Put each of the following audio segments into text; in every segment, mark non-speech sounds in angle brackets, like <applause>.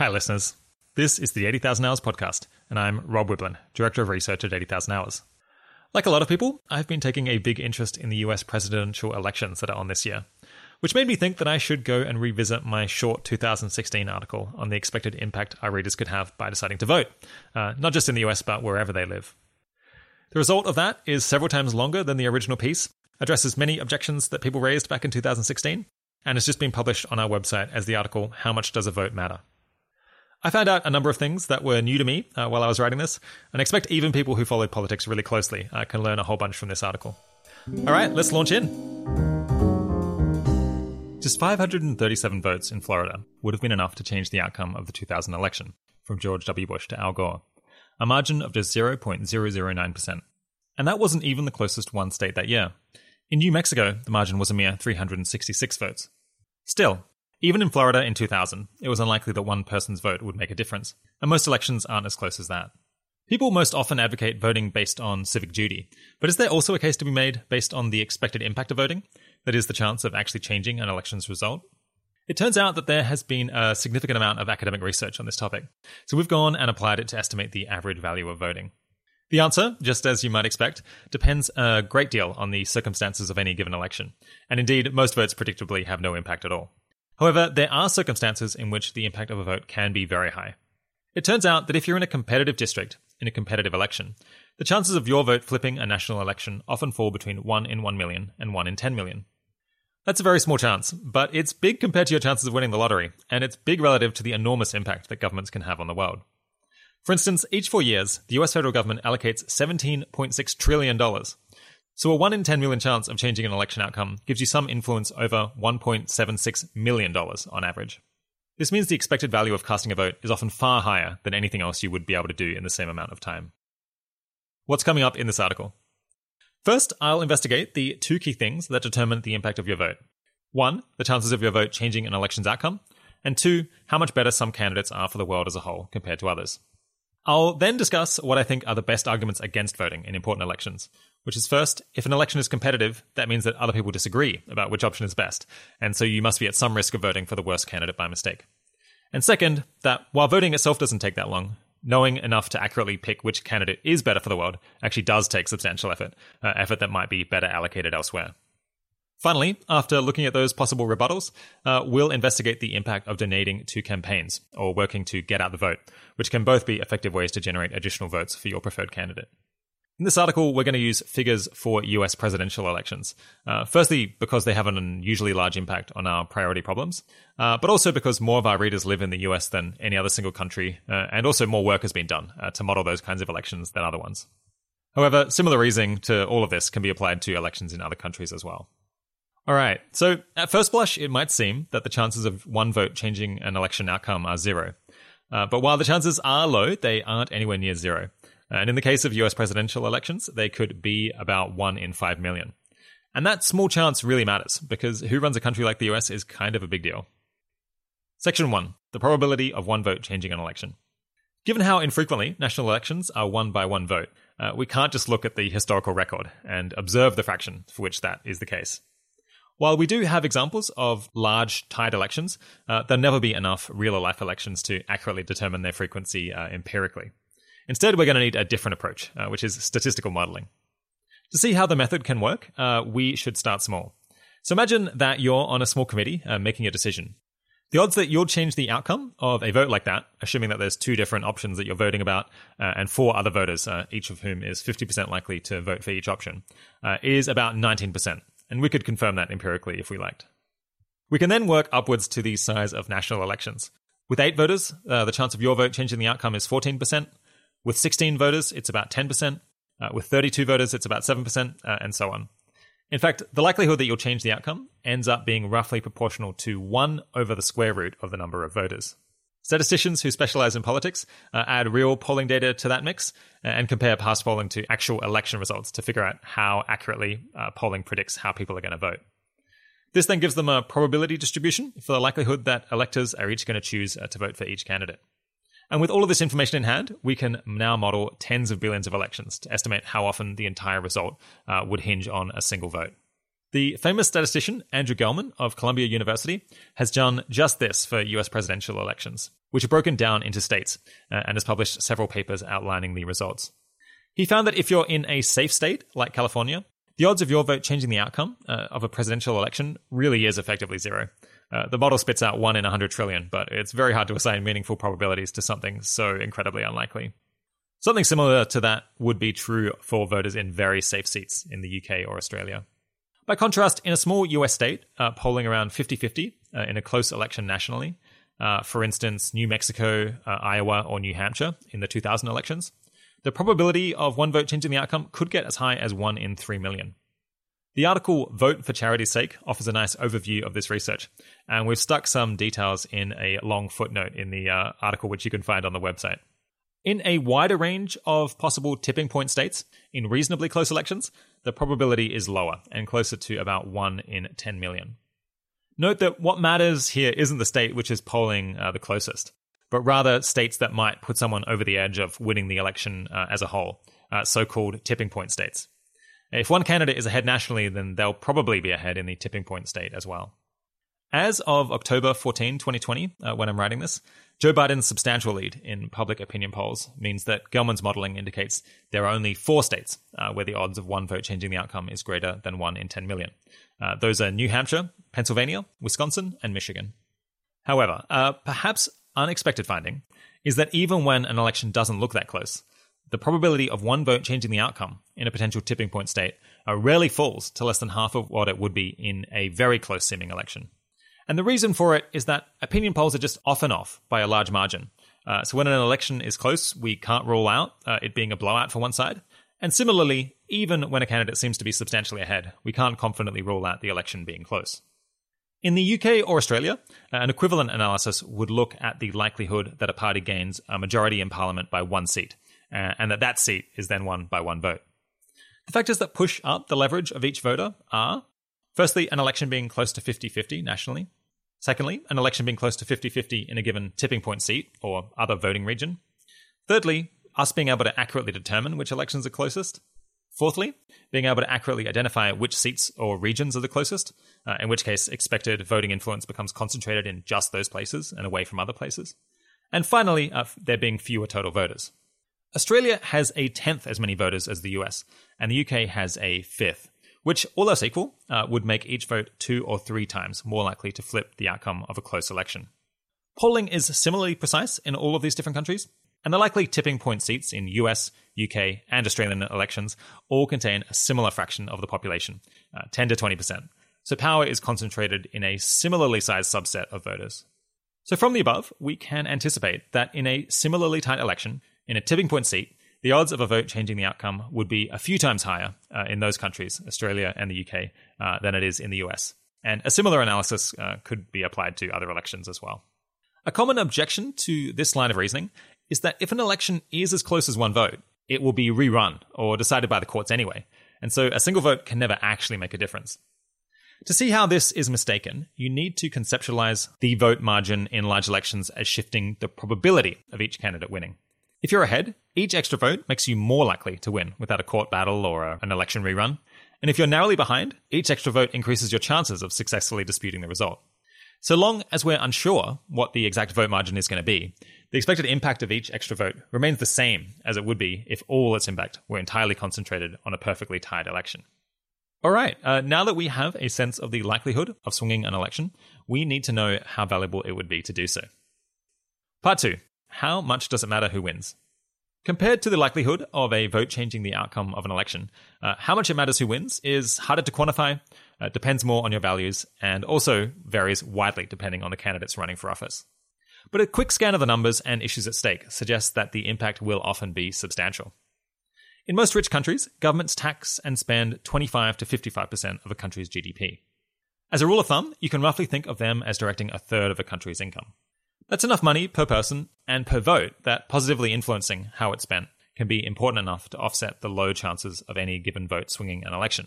Hi, listeners. This is the 80,000 Hours podcast, and I'm Rob Wiblin, Director of Research at 80,000 Hours. Like a lot of people, I've been taking a big interest in the US presidential elections that are on this year, which made me think that I should go and revisit my short 2016 article on the expected impact our readers could have by deciding to vote, uh, not just in the US, but wherever they live. The result of that is several times longer than the original piece, addresses many objections that people raised back in 2016, and has just been published on our website as the article How Much Does a Vote Matter? I found out a number of things that were new to me uh, while I was writing this, and I expect even people who follow politics really closely uh, can learn a whole bunch from this article. All right, let's launch in. Just 537 votes in Florida would have been enough to change the outcome of the 2000 election, from George W. Bush to Al Gore, a margin of just 0.009%. And that wasn't even the closest one state that year. In New Mexico, the margin was a mere 366 votes. Still, even in Florida in 2000, it was unlikely that one person's vote would make a difference, and most elections aren't as close as that. People most often advocate voting based on civic duty, but is there also a case to be made based on the expected impact of voting? That is, the chance of actually changing an election's result? It turns out that there has been a significant amount of academic research on this topic, so we've gone and applied it to estimate the average value of voting. The answer, just as you might expect, depends a great deal on the circumstances of any given election, and indeed, most votes predictably have no impact at all. However, there are circumstances in which the impact of a vote can be very high. It turns out that if you're in a competitive district in a competitive election, the chances of your vote flipping a national election often fall between 1 in 1 million and 1 in 10 million. That's a very small chance, but it's big compared to your chances of winning the lottery, and it's big relative to the enormous impact that governments can have on the world. For instance, each four years, the US federal government allocates $17.6 trillion so a 1 in 10 million chance of changing an election outcome gives you some influence over $1.76 million on average. This means the expected value of casting a vote is often far higher than anything else you would be able to do in the same amount of time. What's coming up in this article? First, I'll investigate the two key things that determine the impact of your vote. One, the chances of your vote changing an election's outcome, and two, how much better some candidates are for the world as a whole compared to others. I'll then discuss what I think are the best arguments against voting in important elections, which is first, if an election is competitive, that means that other people disagree about which option is best, and so you must be at some risk of voting for the worst candidate by mistake. And second, that while voting itself doesn't take that long, knowing enough to accurately pick which candidate is better for the world actually does take substantial effort, uh, effort that might be better allocated elsewhere. Finally, after looking at those possible rebuttals, uh, we'll investigate the impact of donating to campaigns or working to get out the vote, which can both be effective ways to generate additional votes for your preferred candidate. In this article, we're going to use figures for US presidential elections. Uh, firstly, because they have an unusually large impact on our priority problems, uh, but also because more of our readers live in the US than any other single country, uh, and also more work has been done uh, to model those kinds of elections than other ones. However, similar reasoning to all of this can be applied to elections in other countries as well. All right, so at first blush, it might seem that the chances of one vote changing an election outcome are zero. Uh, but while the chances are low, they aren't anywhere near zero. And in the case of US presidential elections, they could be about 1 in 5 million. And that small chance really matters because who runs a country like the US is kind of a big deal. Section 1 The probability of one vote changing an election. Given how infrequently national elections are won by one vote, uh, we can't just look at the historical record and observe the fraction for which that is the case. While we do have examples of large tied elections, uh, there'll never be enough real life elections to accurately determine their frequency uh, empirically. Instead, we're going to need a different approach, uh, which is statistical modeling. To see how the method can work, uh, we should start small. So imagine that you're on a small committee uh, making a decision. The odds that you'll change the outcome of a vote like that, assuming that there's two different options that you're voting about uh, and four other voters, uh, each of whom is 50% likely to vote for each option, uh, is about 19%. And we could confirm that empirically if we liked. We can then work upwards to the size of national elections. With eight voters, the chance of your vote changing the outcome is 14%. With 16 voters, it's about 10%. Uh, with 32 voters, it's about 7%, uh, and so on. In fact, the likelihood that you'll change the outcome ends up being roughly proportional to 1 over the square root of the number of voters. Statisticians who specialize in politics uh, add real polling data to that mix uh, and compare past polling to actual election results to figure out how accurately uh, polling predicts how people are going to vote. This then gives them a probability distribution for the likelihood that electors are each going to choose uh, to vote for each candidate. And with all of this information in hand, we can now model tens of billions of elections to estimate how often the entire result uh, would hinge on a single vote. The famous statistician Andrew Gelman of Columbia University has done just this for US presidential elections, which are broken down into states, uh, and has published several papers outlining the results. He found that if you're in a safe state like California, the odds of your vote changing the outcome uh, of a presidential election really is effectively zero. Uh, the model spits out 1 in 100 trillion, but it's very hard to assign meaningful probabilities to something so incredibly unlikely. Something similar to that would be true for voters in very safe seats in the UK or Australia. By contrast, in a small US state, uh, polling around 50 50 uh, in a close election nationally, uh, for instance, New Mexico, uh, Iowa, or New Hampshire in the 2000 elections, the probability of one vote changing the outcome could get as high as 1 in 3 million. The article Vote for Charity's Sake offers a nice overview of this research, and we've stuck some details in a long footnote in the uh, article, which you can find on the website. In a wider range of possible tipping point states, in reasonably close elections, the probability is lower and closer to about 1 in 10 million. Note that what matters here isn't the state which is polling uh, the closest, but rather states that might put someone over the edge of winning the election uh, as a whole, uh, so called tipping point states. If one candidate is ahead nationally, then they'll probably be ahead in the tipping point state as well. As of October 14, 2020, uh, when I'm writing this, Joe Biden's substantial lead in public opinion polls means that Gelman's modeling indicates there are only four states uh, where the odds of one vote changing the outcome is greater than 1 in 10 million. Uh, those are New Hampshire, Pennsylvania, Wisconsin, and Michigan. However, uh, perhaps unexpected finding is that even when an election doesn't look that close, the probability of one vote changing the outcome in a potential tipping point state rarely falls to less than half of what it would be in a very close seeming election. And the reason for it is that opinion polls are just off and off by a large margin. Uh, so when an election is close, we can't rule out uh, it being a blowout for one side. And similarly, even when a candidate seems to be substantially ahead, we can't confidently rule out the election being close. In the UK or Australia, uh, an equivalent analysis would look at the likelihood that a party gains a majority in Parliament by one seat, uh, and that that seat is then won by one vote. The factors that push up the leverage of each voter are firstly, an election being close to 50 50 nationally, secondly, an election being close to 50 50 in a given tipping point seat or other voting region, thirdly, us being able to accurately determine which elections are closest, Fourthly, being able to accurately identify which seats or regions are the closest, uh, in which case expected voting influence becomes concentrated in just those places and away from other places. And finally, uh, there being fewer total voters. Australia has a tenth as many voters as the US, and the UK has a fifth, which, all else equal, uh, would make each vote two or three times more likely to flip the outcome of a close election. Polling is similarly precise in all of these different countries, and the likely tipping point seats in US, UK, and Australian elections all contain a similar fraction of the population, uh, 10 to 20%. So power is concentrated in a similarly sized subset of voters. So from the above, we can anticipate that in a similarly tight election, in a tipping point seat, the odds of a vote changing the outcome would be a few times higher uh, in those countries, Australia and the UK, uh, than it is in the US. And a similar analysis uh, could be applied to other elections as well. A common objection to this line of reasoning is that if an election is as close as one vote, it will be rerun or decided by the courts anyway, and so a single vote can never actually make a difference. To see how this is mistaken, you need to conceptualize the vote margin in large elections as shifting the probability of each candidate winning. If you're ahead, each extra vote makes you more likely to win without a court battle or a, an election rerun. And if you're narrowly behind, each extra vote increases your chances of successfully disputing the result. So long as we're unsure what the exact vote margin is going to be, the expected impact of each extra vote remains the same as it would be if all its impact were entirely concentrated on a perfectly tied election. All right, uh, now that we have a sense of the likelihood of swinging an election, we need to know how valuable it would be to do so. Part 2 How much does it matter who wins? Compared to the likelihood of a vote changing the outcome of an election, uh, how much it matters who wins is harder to quantify, uh, depends more on your values, and also varies widely depending on the candidates running for office. But a quick scan of the numbers and issues at stake suggests that the impact will often be substantial. In most rich countries, governments tax and spend 25 to 55% of a country's GDP. As a rule of thumb, you can roughly think of them as directing a third of a country's income. That's enough money per person and per vote that positively influencing how it's spent can be important enough to offset the low chances of any given vote swinging an election.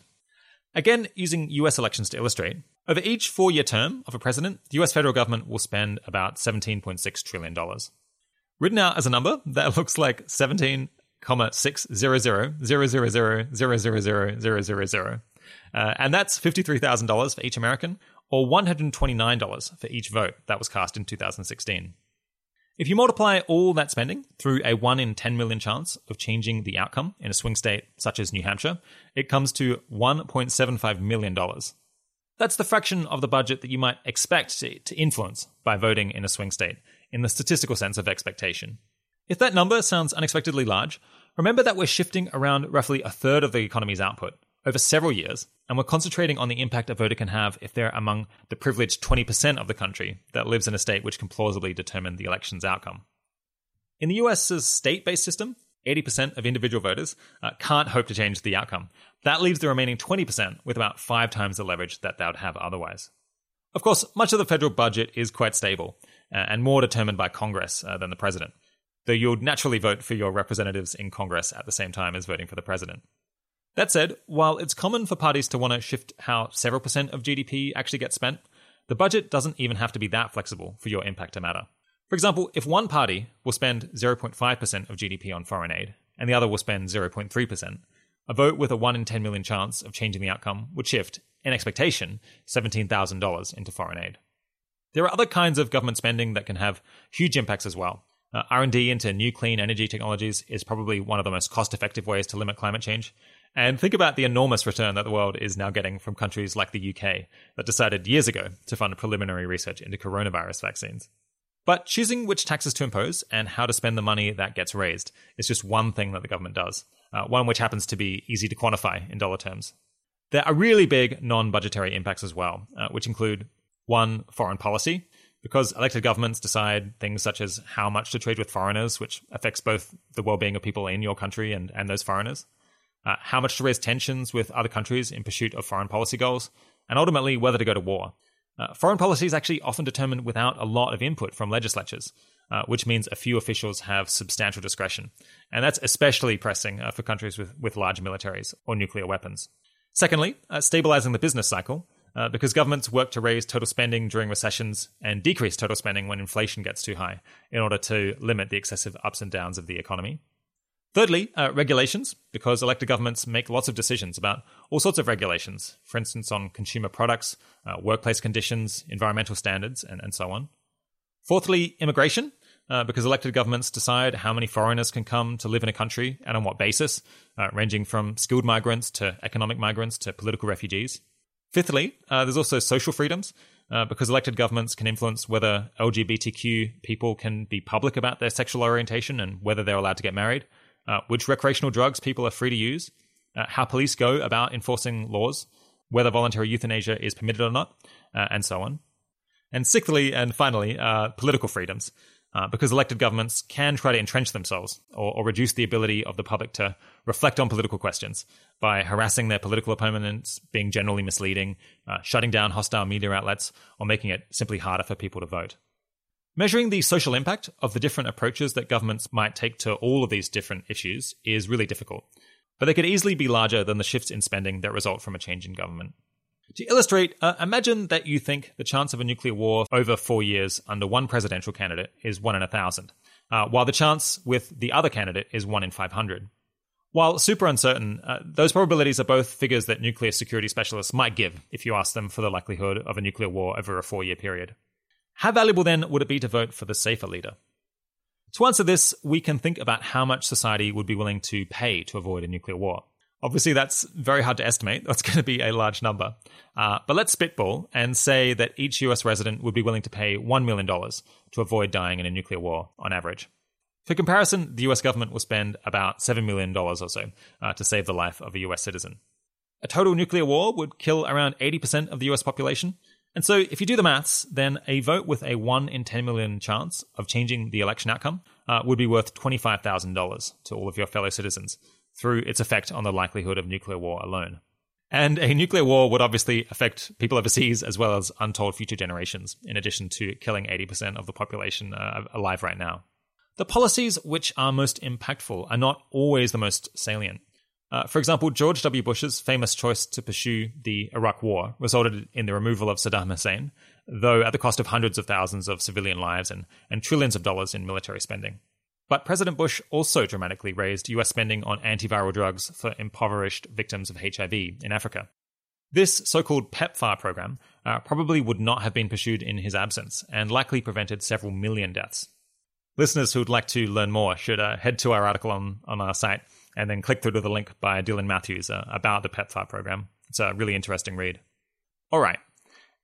Again, using US elections to illustrate, over each four year term of a president, the US federal government will spend about $17.6 trillion. Written out as a number, that <laughs> looks like 17,600,000,000,000,000,000. Uh, and that's $53,000 for each American, or $129 for each vote that was cast in 2016. If you multiply all that spending through a 1 in 10 million chance of changing the outcome in a swing state such as New Hampshire, it comes to $1.75 million. That's the fraction of the budget that you might expect to influence by voting in a swing state, in the statistical sense of expectation. If that number sounds unexpectedly large, remember that we're shifting around roughly a third of the economy's output over several years, and we're concentrating on the impact a voter can have if they're among the privileged 20% of the country that lives in a state which can plausibly determine the election's outcome. In the US's state based system, 80% of individual voters uh, can't hope to change the outcome. That leaves the remaining 20% with about five times the leverage that they would have otherwise. Of course, much of the federal budget is quite stable uh, and more determined by Congress uh, than the president though you'll naturally vote for your representatives in Congress at the same time as voting for the president. That said, while it's common for parties to want to shift how several percent of GDP actually gets spent, the budget doesn't even have to be that flexible for your impact to matter. For example, if one party will spend 0.5% of GDP on foreign aid and the other will spend 0.3%, a vote with a 1 in 10 million chance of changing the outcome would shift, in expectation, $17,000 into foreign aid. There are other kinds of government spending that can have huge impacts as well, uh, R&D into new clean energy technologies is probably one of the most cost-effective ways to limit climate change. And think about the enormous return that the world is now getting from countries like the UK that decided years ago to fund preliminary research into coronavirus vaccines. But choosing which taxes to impose and how to spend the money that gets raised is just one thing that the government does, uh, one which happens to be easy to quantify in dollar terms. There are really big non budgetary impacts as well, uh, which include one, foreign policy, because elected governments decide things such as how much to trade with foreigners, which affects both the well being of people in your country and, and those foreigners, uh, how much to raise tensions with other countries in pursuit of foreign policy goals, and ultimately whether to go to war. Uh, foreign policy is actually often determined without a lot of input from legislatures, uh, which means a few officials have substantial discretion. And that's especially pressing uh, for countries with, with large militaries or nuclear weapons. Secondly, uh, stabilizing the business cycle uh, because governments work to raise total spending during recessions and decrease total spending when inflation gets too high in order to limit the excessive ups and downs of the economy. Thirdly, uh, regulations, because elected governments make lots of decisions about all sorts of regulations, for instance, on consumer products, uh, workplace conditions, environmental standards, and, and so on. Fourthly, immigration, uh, because elected governments decide how many foreigners can come to live in a country and on what basis, uh, ranging from skilled migrants to economic migrants to political refugees. Fifthly, uh, there's also social freedoms, uh, because elected governments can influence whether LGBTQ people can be public about their sexual orientation and whether they're allowed to get married, uh, which recreational drugs people are free to use, uh, how police go about enforcing laws, whether voluntary euthanasia is permitted or not, uh, and so on. And sixthly, and finally, uh, political freedoms, uh, because elected governments can try to entrench themselves or, or, reduce the ability of the public to reflect on political questions by harassing their political opponents, being generally misleading, uh, shutting down hostile media outlets, or making it simply harder for people to vote. Measuring the social impact of the different approaches that governments might take to all of these different issues is really difficult, but they could easily be larger than the shifts in spending that result from a change in government. To illustrate, uh, imagine that you think the chance of a nuclear war over four years under one presidential candidate is one in a thousand, uh, while the chance with the other candidate is one in 500. While super uncertain, uh, those probabilities are both figures that nuclear security specialists might give if you ask them for the likelihood of a nuclear war over a four year period. How valuable then would it be to vote for the safer leader? To answer this, we can think about how much society would be willing to pay to avoid a nuclear war. Obviously, that's very hard to estimate. <laughs> That's going to be a large number. Uh, but let's spitball and say that each US resident would be willing to pay $1 million to avoid dying in a nuclear war on average. For comparison, the US government will spend about $7 million or so uh, to save the life of a US citizen. A total nuclear war would kill around 80% of the US population. And so, if you do the maths, then a vote with a 1 in 10 million chance of changing the election outcome uh, would be worth $25,000 to all of your fellow citizens through its effect on the likelihood of nuclear war alone. And a nuclear war would obviously affect people overseas as well as untold future generations, in addition to killing 80% of the population uh, alive right now. The policies which are most impactful are not always the most salient. Uh, for example, George W. Bush's famous choice to pursue the Iraq War resulted in the removal of Saddam Hussein, though at the cost of hundreds of thousands of civilian lives and, and trillions of dollars in military spending. But President Bush also dramatically raised US spending on antiviral drugs for impoverished victims of HIV in Africa. This so called PEPFAR program uh, probably would not have been pursued in his absence and likely prevented several million deaths. Listeners who would like to learn more should uh, head to our article on, on our site and then click through to the link by Dylan Matthews uh, about the PEPFAR program. It's a really interesting read. All right.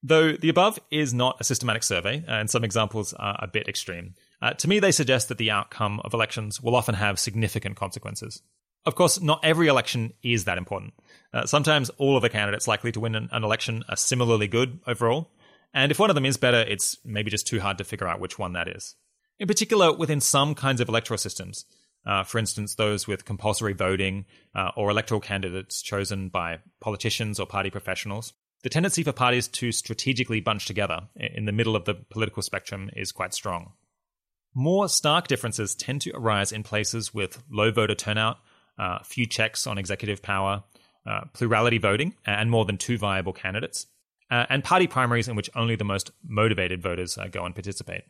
Though the above is not a systematic survey, and some examples are a bit extreme, uh, to me they suggest that the outcome of elections will often have significant consequences. Of course, not every election is that important. Uh, sometimes all of the candidates likely to win an, an, election are similarly good overall, and if one of them is better, it's maybe just too hard to figure out which one that is. In particular, within some kinds of electoral systems, uh, for instance, those with compulsory voting uh, or electoral candidates chosen by politicians or party professionals, the tendency for parties to strategically bunch together in the middle of the political spectrum is quite strong. More stark differences tend to arise in places with low voter turnout uh, few checks on executive power, uh, plurality voting, and more than two viable candidates, uh, and party primaries in which only the most motivated voters uh, go and participate.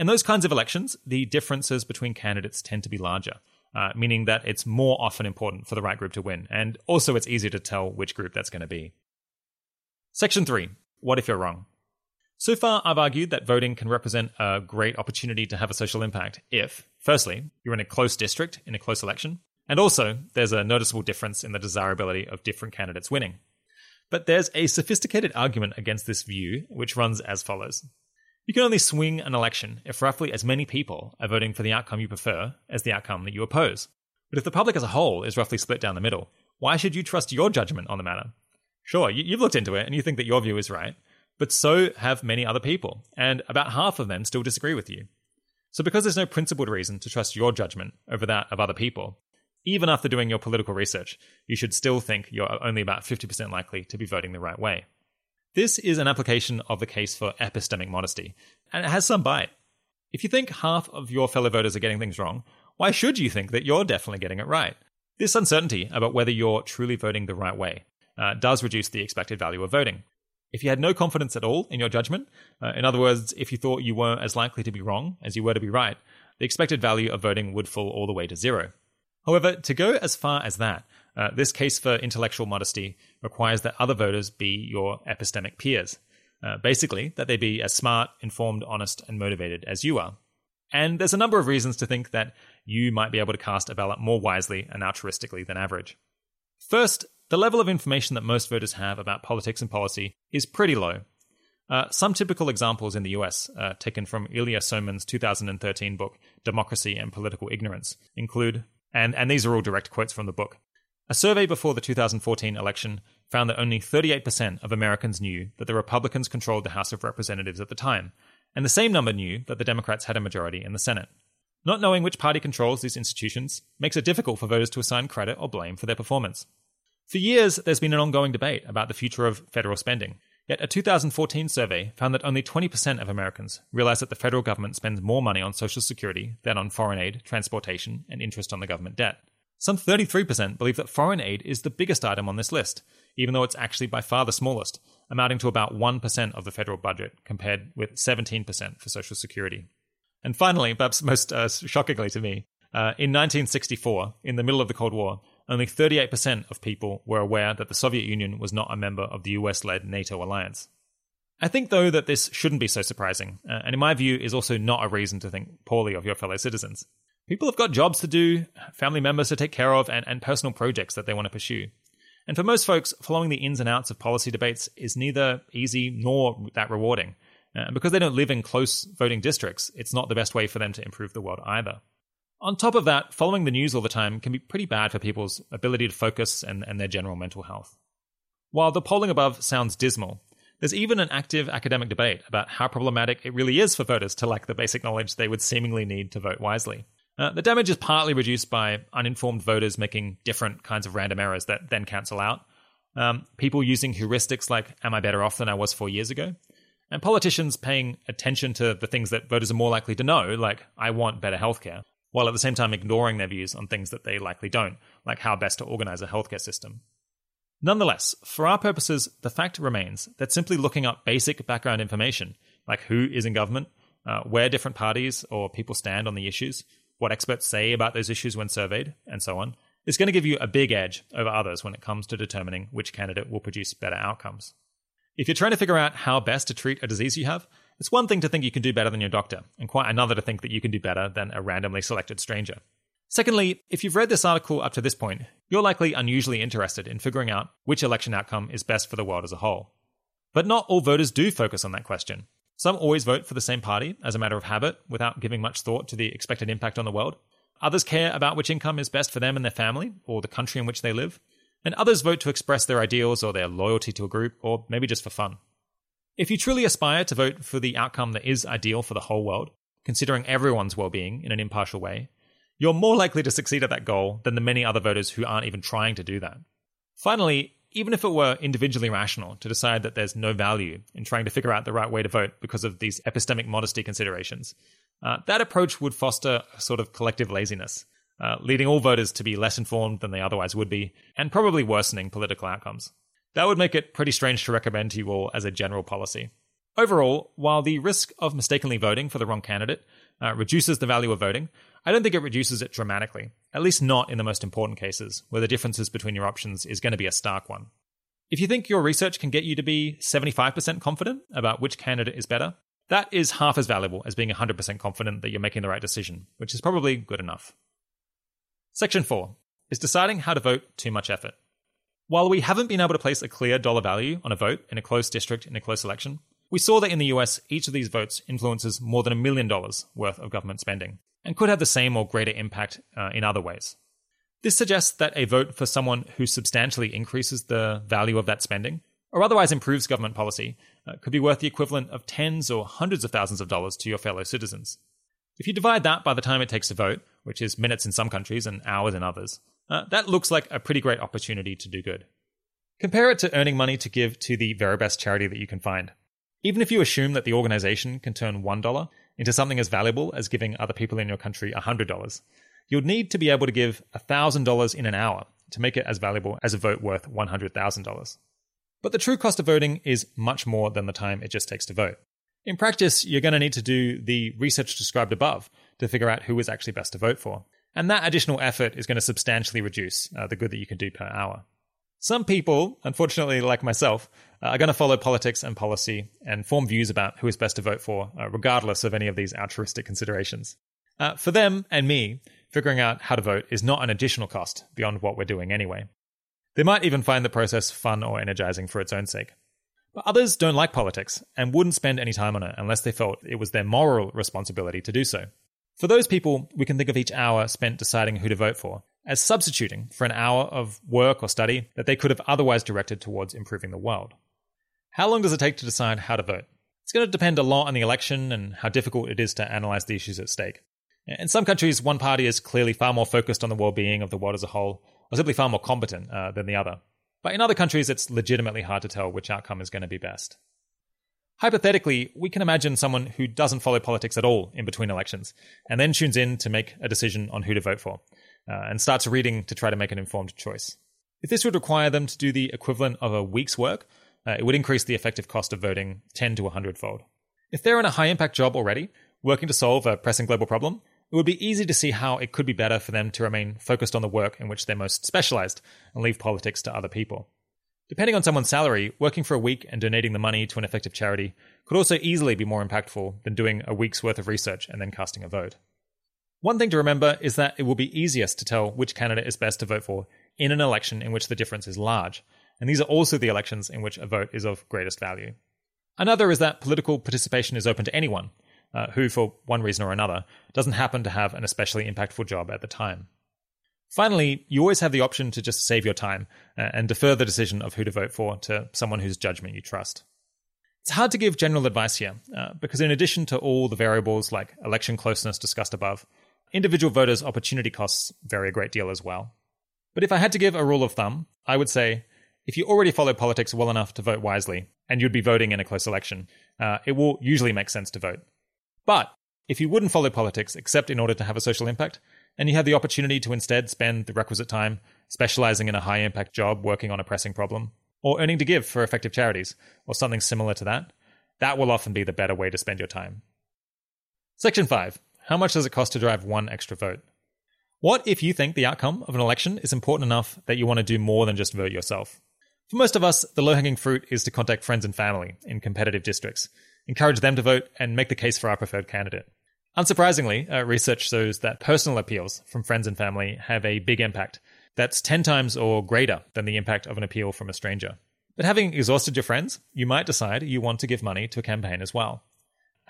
In those kinds of elections, the differences between candidates tend to be larger, uh, meaning that it's more often important for the right group to win, and also it's easier to tell which group that's going to be. Section 3 What if you're wrong? So far, I've argued that voting can represent a great opportunity to have a social impact if, firstly, you're in a close district in a close election, and also, there's a noticeable difference in the desirability of different candidates winning. But there's a sophisticated argument against this view, which runs as follows. You can only swing an election if roughly as many people are voting for the outcome you prefer as the outcome that you oppose. But if the public as a whole is roughly split down the middle, why should you trust your judgment on the matter? Sure, you've looked into it and you think that your view is right, but so have many other people, and about half of them still disagree with you. So, because there's no principled reason to trust your judgment over that of other people, even after doing your political research, you should still think you're only about 50% likely to be voting the right way. This is an application of the case for epistemic modesty, and it has some bite. If you think half of your fellow voters are getting things wrong, why should you think that you're definitely getting it right? This uncertainty about whether you're truly voting the right way uh, does reduce the expected value of voting. If you had no confidence at all in your judgment, uh, in other words, if you thought you were as likely to be wrong as you were to be right, the expected value of voting would fall all the way to zero. However, to go as far as that, uh, this case for intellectual modesty requires that other voters be your epistemic peers. Uh, basically, that they be as smart, informed, honest, and motivated as you are. And there's a number of reasons to think that you might be able to cast a ballot more wisely and altruistically than average. First, the level of information that most voters have about politics and policy is pretty low. Uh, some typical examples in the US, uh, taken from Ilya Somin's 2013 book, Democracy and Political Ignorance, include and, and these are all direct quotes from the book. A survey before the 2014 election found that only 38% of Americans knew that the Republicans controlled the House of Representatives at the time, and the same number knew that the Democrats had a majority in the Senate. Not knowing which party controls these institutions makes it difficult for voters to assign credit or blame for their performance. For years, there's been an ongoing debate about the future of federal spending, Yet a 2014 survey found that only 20% of Americans realize that the federal government spends more money on Social Security than on foreign aid, transportation, and interest on the government debt. Some 33% believe that foreign aid is the biggest item on this list, even though it's actually by far the smallest, amounting to about 1% of the federal budget, compared with 17% for Social Security. And finally, perhaps most uh, shockingly to me, uh, in 1964, in the middle of the Cold War, only 38% of people were aware that the Soviet Union was not a member of the US led NATO alliance. I think, though, that this shouldn't be so surprising, uh, and in my view, is also not a reason to think poorly of your fellow citizens. People have got jobs to do, family members to take care of, and, and personal projects that they want to pursue. And for most folks, following the ins and outs of policy debates is neither easy nor that rewarding. Uh, and because they don't live in close voting districts, it's not the best way for them to improve the world either. On top of that, following the news all the time can be pretty bad for people's ability to focus and, and their general mental health. While the polling above sounds dismal, there's even an active academic debate about how problematic it really is for voters to lack the basic knowledge they would seemingly need to vote wisely. Uh, the damage is partly reduced by uninformed voters making different kinds of random errors that then cancel out, um, people using heuristics like, Am I better off than I was four years ago? And politicians paying attention to the things that voters are more likely to know, like, I want better healthcare while at the same time ignoring their views on things that they likely don't, like how best to organize a healthcare system. Nonetheless, for our purposes, the fact remains that simply looking up basic background information, like who is in government, uh, where different parties or people stand on the issues, what experts say about those issues when surveyed, and so on, is going to give you a big edge over others when it comes to determining which candidate will produce better outcomes. If you're trying to figure out how best to treat a disease you have, it's one thing to think you can do better than your doctor, and quite another to think that you can do better than a randomly selected stranger. Secondly, if you've read this article up to this point, you're likely unusually interested in figuring out which election outcome is best for the world as a whole. But not all voters do focus on that question. Some always vote for the same party as a matter of habit without giving much thought to the expected impact on the world. Others care about which income is best for them and their family, or the country in which they live. And others vote to express their ideals or their loyalty to a group, or maybe just for fun. If you truly aspire to vote for the outcome that is ideal for the whole world, considering everyone's well being in an impartial way, you're more likely to succeed at that goal than the many other voters who aren't even trying to do that. Finally, even if it were individually rational to decide that there's no value in trying to figure out the right way to vote because of these epistemic modesty considerations, uh, that approach would foster a sort of collective laziness, uh, leading all voters to be less informed than they otherwise would be, and probably worsening political outcomes. That would make it pretty strange to recommend to you all as a general policy. Overall, while the risk of mistakenly voting for the wrong candidate uh, reduces the value of voting, I don't think it reduces it dramatically, at least not in the most important cases, where the differences between your options is going to be a stark one. If you think your research can get you to be 75% confident about which candidate is better, that is half as valuable as being 100% confident that you're making the right decision, which is probably good enough. Section 4 is deciding how to vote too much effort. While we haven't been able to place a clear dollar value on a vote in a close district in a close election, we saw that in the US, each of these votes influences more than a million dollars worth of government spending and could have the same or greater impact uh, in other ways. This suggests that a vote for someone who substantially increases the value of that spending or otherwise improves government policy uh, could be worth the equivalent of tens or hundreds of thousands of dollars to your fellow citizens. If you divide that by the time it takes to vote, which is minutes in some countries and hours in others, uh, that looks like a pretty great opportunity to do good. Compare it to earning money to give to the very best charity that you can find. Even if you assume that the organization can turn $1 into something as valuable as giving other people in your country $100, you'd need to be able to give $1,000 in an hour to make it as valuable as a vote worth $100,000. But the true cost of voting is much more than the time it just takes to vote. In practice, you're going to need to do the research described above to figure out who is actually best to vote for. And that additional effort is going to substantially reduce uh, the good that you can do per hour. Some people, unfortunately, like myself, uh, are going to follow politics and policy and form views about who is best to vote for, uh, regardless of any of these altruistic considerations. Uh, for them and me, figuring out how to vote is not an additional cost beyond what we're doing anyway. They might even find the process fun or energizing for its own sake. But others don't like politics and wouldn't spend any time on it unless they felt it was their moral responsibility to do so. For those people, we can think of each hour spent deciding who to vote for as substituting for an hour of work or study that they could have otherwise directed towards improving the world. How long does it take to decide how to vote? It's going to depend a lot on the election and how difficult it is to analyze the issues at stake. In some countries, one party is clearly far more focused on the well being of the world as a whole, or simply far more competent uh, than the other. But in other countries, it's legitimately hard to tell which outcome is going to be best. Hypothetically, we can imagine someone who doesn't follow politics at all in between elections, and then tunes in to make a decision on who to vote for, uh, and starts reading to try to make an informed choice. If this would require them to do the equivalent of a week's work, uh, it would increase the effective cost of voting 10 to 100 fold. If they're in a high impact job already, working to solve a pressing global problem, it would be easy to see how it could be better for them to remain focused on the work in which they're most specialized and leave politics to other people. Depending on someone's salary, working for a week and donating the money to an effective charity could also easily be more impactful than doing a week's worth of research and then casting a vote. One thing to remember is that it will be easiest to tell which candidate is best to vote for in an election in which the difference is large, and these are also the elections in which a vote is of greatest value. Another is that political participation is open to anyone, uh, who, for one reason or another, doesn't happen to have an especially impactful job at the time. Finally, you always have the option to just save your time uh, and defer the decision of who to vote for to someone whose judgment you trust. It's hard to give general advice here, uh, because in addition to all the variables like election closeness discussed above, individual voters' opportunity costs vary a great deal as well. But if I had to give a rule of thumb, I would say if you already follow politics well enough to vote wisely, and you'd be voting in a close election, uh, it will usually make sense to vote. But if you wouldn't follow politics except in order to have a social impact, and you have the opportunity to instead spend the requisite time specializing in a high impact job working on a pressing problem, or earning to give for effective charities, or something similar to that, that will often be the better way to spend your time. Section 5 How much does it cost to drive one extra vote? What if you think the outcome of an election is important enough that you want to do more than just vote yourself? For most of us, the low hanging fruit is to contact friends and family in competitive districts, encourage them to vote, and make the case for our preferred candidate. Unsurprisingly, uh, research shows that personal appeals from friends and family have a big impact. That's 10 times or greater than the impact of an appeal from a stranger. But having exhausted your friends, you might decide you want to give money to a campaign as well.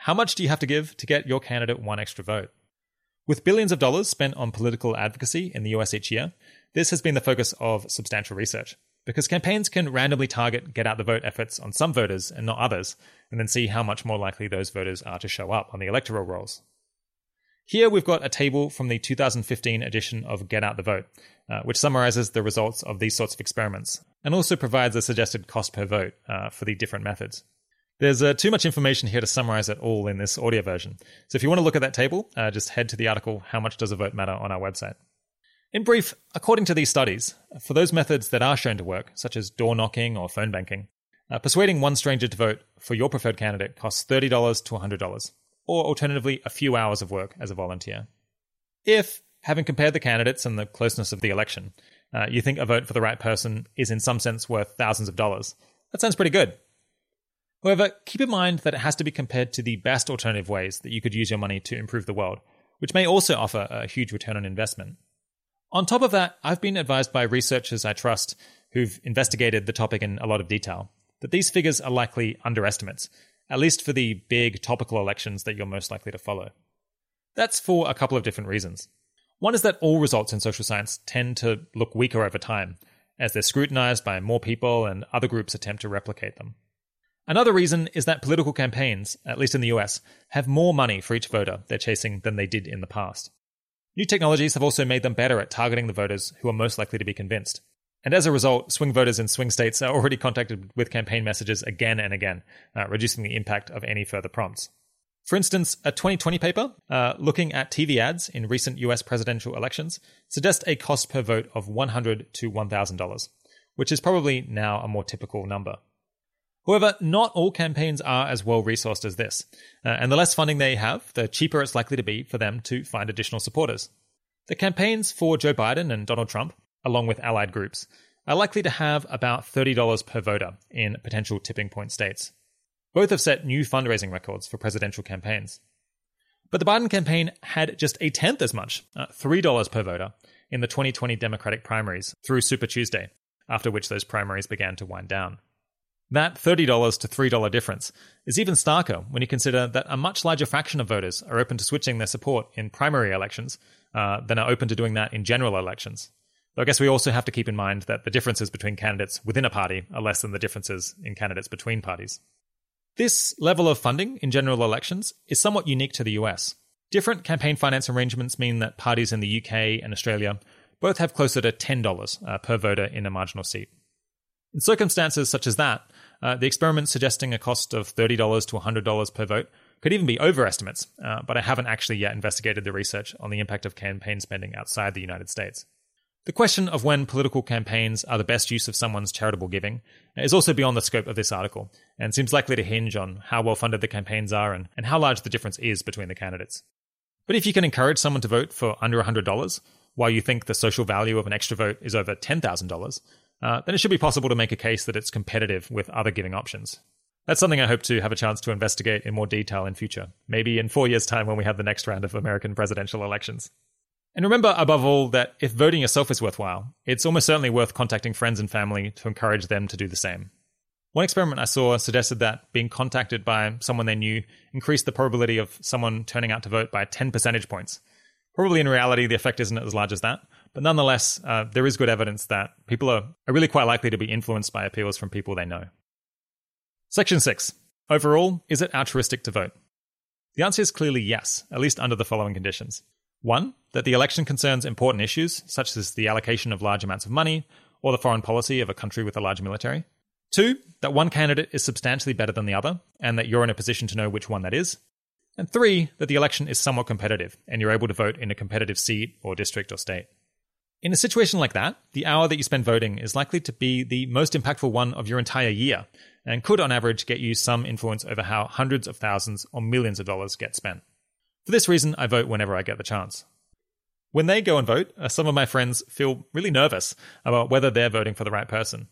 How much do you have to give to get your candidate one extra vote? With billions of dollars spent on political advocacy in the US each year, this has been the focus of substantial research. Because campaigns can randomly target get out the vote efforts on some voters and not others, and then see how much more likely those voters are to show up on the electoral rolls. Here we've got a table from the 2015 edition of Get Out the Vote, uh, which summarizes the results of these sorts of experiments and also provides a suggested cost per vote uh, for the different methods. There's uh, too much information here to summarize it all in this audio version. So if you want to look at that table, uh, just head to the article How Much Does a Vote Matter on our website. In brief, according to these studies, for those methods that are shown to work, such as door knocking or phone banking, uh, persuading one stranger to vote for your preferred candidate costs $30 to $100, or alternatively, a few hours of work as a volunteer. If, having compared the candidates and the closeness of the election, uh, you think a vote for the right person is in some sense worth thousands of dollars, that sounds pretty good. However, keep in mind that it has to be compared to the best alternative ways that you could use your money to improve the world, which may also offer a huge return on investment. On top of that, I've been advised by researchers I trust who've investigated the topic in a lot of detail that these figures are likely underestimates, at least for the big topical elections that you're most likely to follow. That's for a couple of different reasons. One is that all results in social science tend to look weaker over time, as they're scrutinized by more people and other groups attempt to replicate them. Another reason is that political campaigns, at least in the US, have more money for each voter they're chasing than they did in the past. New technologies have also made them better at targeting the voters who are most likely to be convinced. And as a result, swing voters in swing states are already contacted with campaign messages again and again, uh, reducing the impact of any further prompts. For instance, a 2020 paper uh, looking at TV ads in recent US presidential elections suggests a cost per vote of 100 to $1,000, which is probably now a more typical number. However, not all campaigns are as well resourced as this, uh, and the less funding they have, the cheaper it's likely to be for them to find additional supporters. The campaigns for Joe Biden and Donald Trump, along with allied groups, are likely to have about $30 per voter in potential tipping point states. Both have set new fundraising records for presidential campaigns. But the Biden campaign had just a tenth as much, uh, $3 per voter, in the 2020 Democratic primaries through Super Tuesday, after which those primaries began to wind down. That $30 to $3 difference is even starker when you consider that a much larger fraction of voters are open to switching their support in primary elections uh, than are open to doing that in general elections. Though I guess we also have to keep in mind that the differences between candidates within a party are less than the differences in candidates between parties. This level of funding in general elections is somewhat unique to the US. Different campaign finance arrangements mean that parties in the UK and Australia both have closer to $10 uh, per voter in a marginal seat. In circumstances such as that, uh, the experiment suggesting a cost of $30 to $100 per vote could even be overestimates, uh, but I haven't actually yet investigated the research on the impact of campaign spending outside the United States. The question of when political campaigns are the best use of someone's charitable giving is also beyond the scope of this article, and seems likely to hinge on how well funded the campaigns are and, and how large the difference is between the candidates. But if you can encourage someone to vote for under $100, while you think the social value of an extra vote is over $10,000, uh, then it should be possible to make a case that it's competitive with other giving options. That's something I hope to have a chance to investigate in more detail in future, maybe in four years' time when we have the next round of American presidential elections. And remember, above all, that if voting yourself is worthwhile, it's almost certainly worth contacting friends and family to encourage them to do the same. One experiment I saw suggested that being contacted by someone they knew increased the probability of someone turning out to vote by 10 percentage points. Probably in reality, the effect isn't as large as that, but nonetheless, uh, there is good evidence that people are, are really quite likely to be influenced by appeals from people they know. Section 6. Overall, is it altruistic to vote? The answer is clearly yes, at least under the following conditions. One, that the election concerns important issues, such as the allocation of large amounts of money or the foreign policy of a country with a large military. Two, that one candidate is substantially better than the other, and that you're in a position to know which one that is. And three, that the election is somewhat competitive, and you're able to vote in a competitive seat or district or state. In a situation like that, the hour that you spend voting is likely to be the most impactful one of your entire year, and could on average get you some influence over how hundreds of thousands or millions of dollars get spent. For this reason, I vote whenever I get the chance. When they go and vote, uh, some of my friends feel really nervous about whether they're voting for the right person.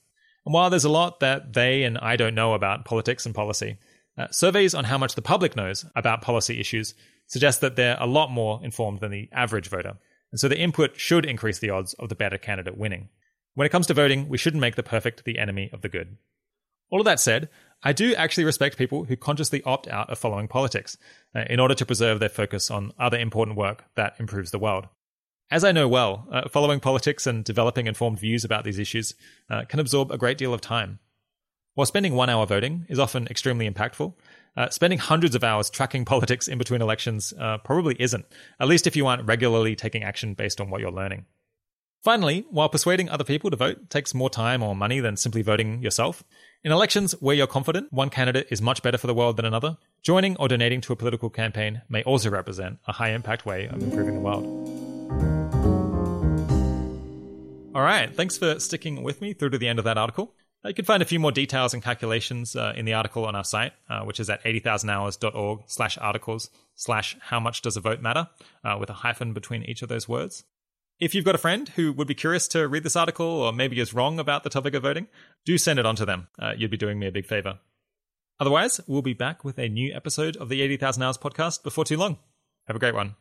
And while there's a lot that they and I don't know about politics and policy, uh, surveys on how much the public knows about policy issues suggest that they're a lot more informed than the average voter. And so the input should increase the odds of the better candidate winning. When it comes to voting, we shouldn't make the perfect the enemy of the good. All of that said, I do actually respect people who consciously opt out of following politics uh, in order to preserve their focus on other important work that improves the world. As I know well, uh, following politics and developing informed views about these issues uh, can absorb a great deal of time. While spending one hour voting is often extremely impactful, uh, spending hundreds of hours tracking <laughs> politics in between elections uh, probably isn't, at least if you aren't regularly taking action based on what you're learning. Finally, while persuading other people to vote takes more time or money than simply voting yourself, in elections where you're confident one candidate is much better for the world than another, joining or donating to a political campaign may also represent a high impact way of improving the world. All right, thanks for sticking with me through to the end of that article. You can find a few more details and calculations uh, in the article on our site, uh, which is at 80000hours.org slash articles slash how much does a vote matter, uh, with a hyphen between each of those words. If you've got a friend who would be curious to read this article or maybe is wrong about the topic of voting, do send it on to them. Uh, you'd be doing me a big favor. Otherwise, we'll be back with a new episode of the 80,000 Hours podcast before too long. Have a great one.